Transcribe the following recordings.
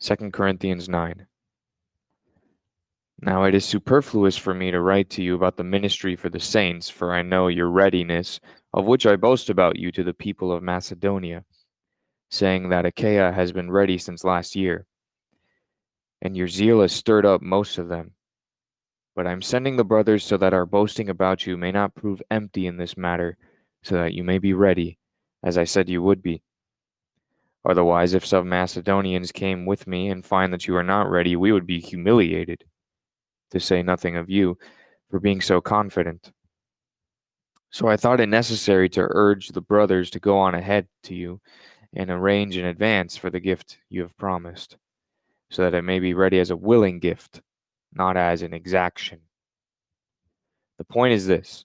2 Corinthians 9. Now it is superfluous for me to write to you about the ministry for the saints, for I know your readiness, of which I boast about you to the people of Macedonia, saying that Achaia has been ready since last year, and your zeal has stirred up most of them. But I am sending the brothers so that our boasting about you may not prove empty in this matter, so that you may be ready, as I said you would be. Otherwise, if some Macedonians came with me and find that you are not ready, we would be humiliated to say nothing of you, for being so confident. So I thought it necessary to urge the brothers to go on ahead to you and arrange in advance for the gift you have promised, so that it may be ready as a willing gift, not as an exaction. The point is this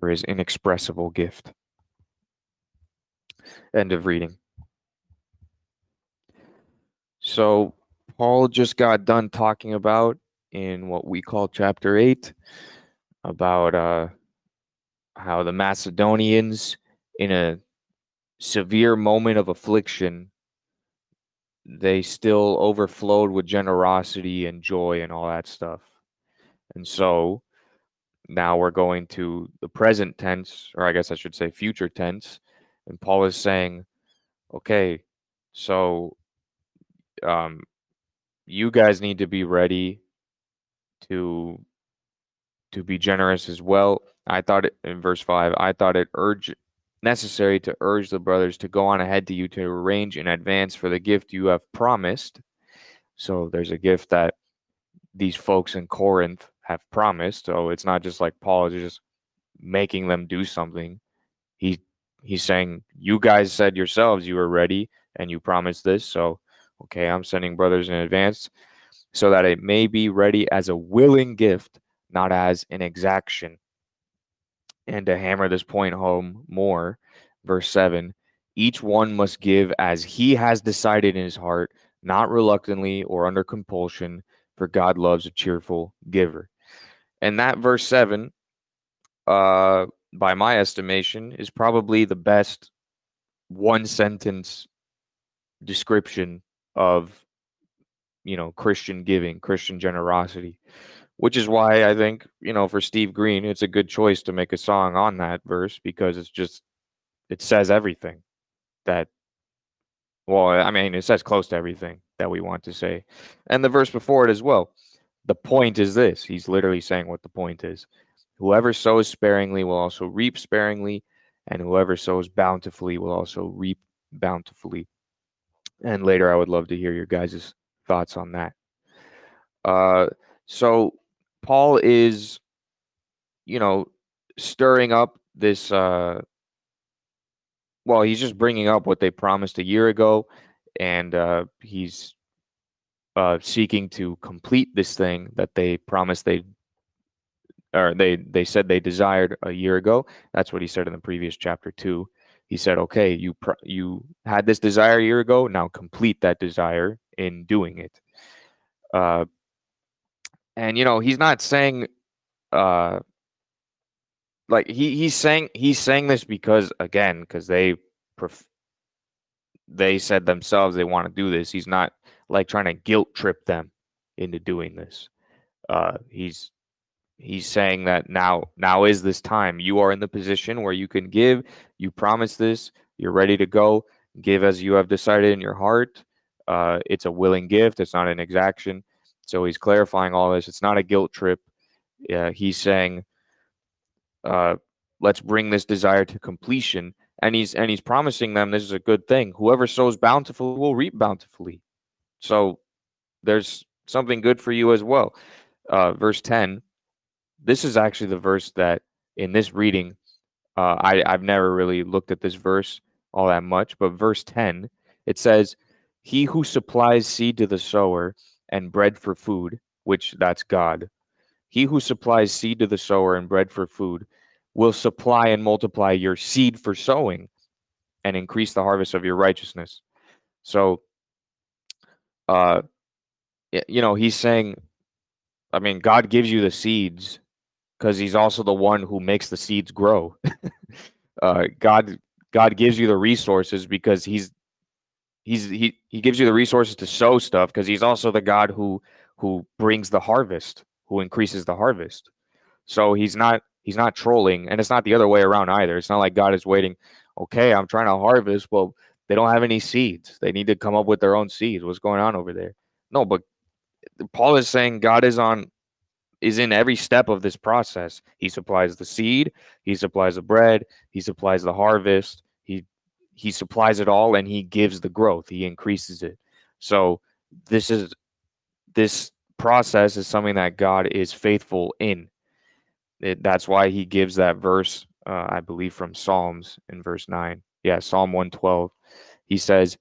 for his inexpressible gift. End of reading. So, Paul just got done talking about in what we call chapter 8 about uh, how the Macedonians, in a severe moment of affliction, they still overflowed with generosity and joy and all that stuff. And so now we're going to the present tense, or I guess I should say future tense. And Paul is saying, okay, so um, you guys need to be ready to to be generous as well. I thought it in verse 5, I thought it urge necessary to urge the brothers to go on ahead to you to arrange in advance for the gift you have promised. So there's a gift that these folks in Corinth have promised. So it's not just like Paul is just making them do something. He he's saying, You guys said yourselves you were ready and you promised this. So okay, I'm sending brothers in advance so that it may be ready as a willing gift not as an exaction. And to hammer this point home more, verse 7 each one must give as he has decided in his heart, not reluctantly or under compulsion, for God loves a cheerful giver. And that verse 7, uh, by my estimation, is probably the best one sentence description of you know christian giving christian generosity which is why I think, you know, for Steve Green, it's a good choice to make a song on that verse because it's just, it says everything that, well, I mean, it says close to everything that we want to say. And the verse before it as well. The point is this he's literally saying what the point is. Whoever sows sparingly will also reap sparingly, and whoever sows bountifully will also reap bountifully. And later, I would love to hear your guys' thoughts on that. Uh, so Paul is, you know, stirring up this. Uh, well, he's just bringing up what they promised a year ago, and uh, he's uh, seeking to complete this thing that they promised they or they they said they desired a year ago. That's what he said in the previous chapter too. He said, "Okay, you you had this desire a year ago. Now complete that desire in doing it." Uh, and, you know, he's not saying uh like he he's saying he's saying this because again because they pref- they said themselves they want to do this he's not like trying to guilt trip them into doing this. Uh he's he's saying that now now is this time. You are in the position where you can give. You promise this. You're ready to go. Give as you have decided in your heart. Uh, it's a willing gift. It's not an exaction. So he's clarifying all this. It's not a guilt trip. Uh, he's saying uh, let's bring this desire to completion. And he's and he's promising them this is a good thing. Whoever sows bountifully will reap bountifully so there's something good for you as well uh, verse 10 this is actually the verse that in this reading uh, I, I've never really looked at this verse all that much, but verse 10, it says, He who supplies seed to the sower and bread for food, which that's God, he who supplies seed to the sower and bread for food will supply and multiply your seed for sowing and increase the harvest of your righteousness. So, uh, you know, he's saying, I mean, God gives you the seeds because he's also the one who makes the seeds grow. uh, God God gives you the resources because he's he's he he gives you the resources to sow stuff because he's also the God who who brings the harvest, who increases the harvest. So he's not he's not trolling, and it's not the other way around either. It's not like God is waiting. Okay, I'm trying to harvest. Well, they don't have any seeds. They need to come up with their own seeds. What's going on over there? No, but Paul is saying God is on is in every step of this process. He supplies the seed, he supplies the bread, he supplies the harvest, he he supplies it all and he gives the growth, he increases it. So this is this process is something that God is faithful in. It, that's why he gives that verse, uh, I believe, from Psalms in verse 9. Yeah, Psalm 112. He says,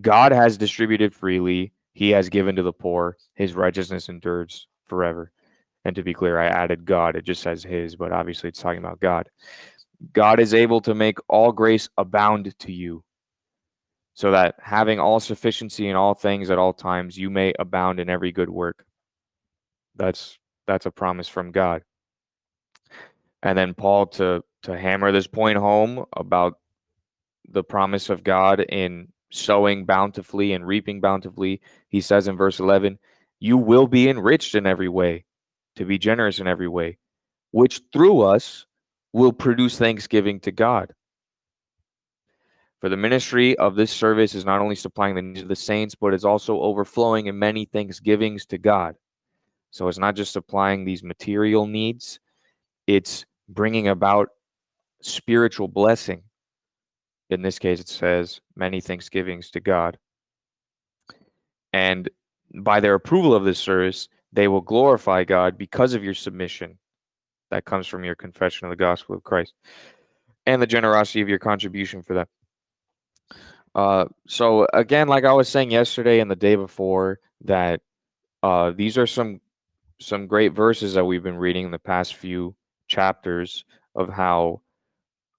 God has distributed freely, he has given to the poor, his righteousness endures forever. And to be clear, I added God. It just says his, but obviously it's talking about God. God is able to make all grace abound to you, so that having all sufficiency in all things at all times, you may abound in every good work. That's that's a promise from God. And then Paul to to hammer this point home about the promise of God in sowing bountifully and reaping bountifully, he says in verse 11, you will be enriched in every way to be generous in every way, which through us will produce thanksgiving to God. For the ministry of this service is not only supplying the needs of the saints, but is also overflowing in many thanksgivings to God. So it's not just supplying these material needs, it's bringing about spiritual blessing. In this case, it says many thanksgivings to God. And by their approval of this service, they will glorify God because of your submission that comes from your confession of the gospel of Christ and the generosity of your contribution for that. Uh, so again, like I was saying yesterday and the day before, that uh, these are some some great verses that we've been reading in the past few chapters of how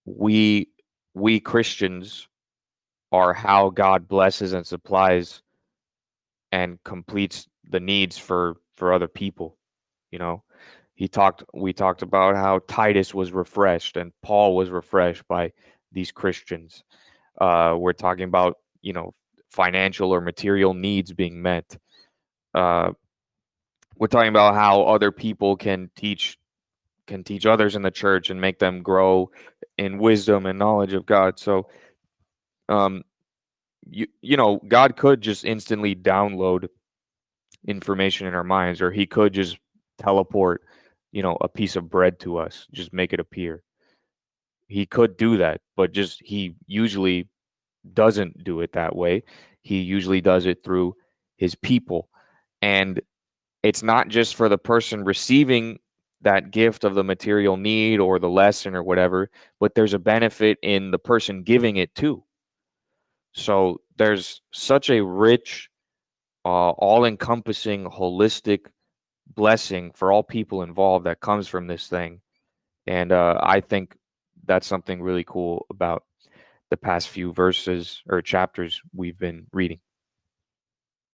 we we Christians are how God blesses and supplies and completes the needs for for other people. You know, he talked. We talked about how Titus was refreshed and Paul was refreshed by these Christians. Uh, we're talking about you know financial or material needs being met. Uh, we're talking about how other people can teach can teach others in the church and make them grow in wisdom and knowledge of God. So, um, you you know, God could just instantly download information in our minds, or he could just teleport, you know, a piece of bread to us, just make it appear. He could do that, but just he usually doesn't do it that way. He usually does it through his people. And it's not just for the person receiving that gift of the material need or the lesson or whatever, but there's a benefit in the person giving it too. So there's such a rich uh, all encompassing, holistic blessing for all people involved that comes from this thing. And uh, I think that's something really cool about the past few verses or chapters we've been reading.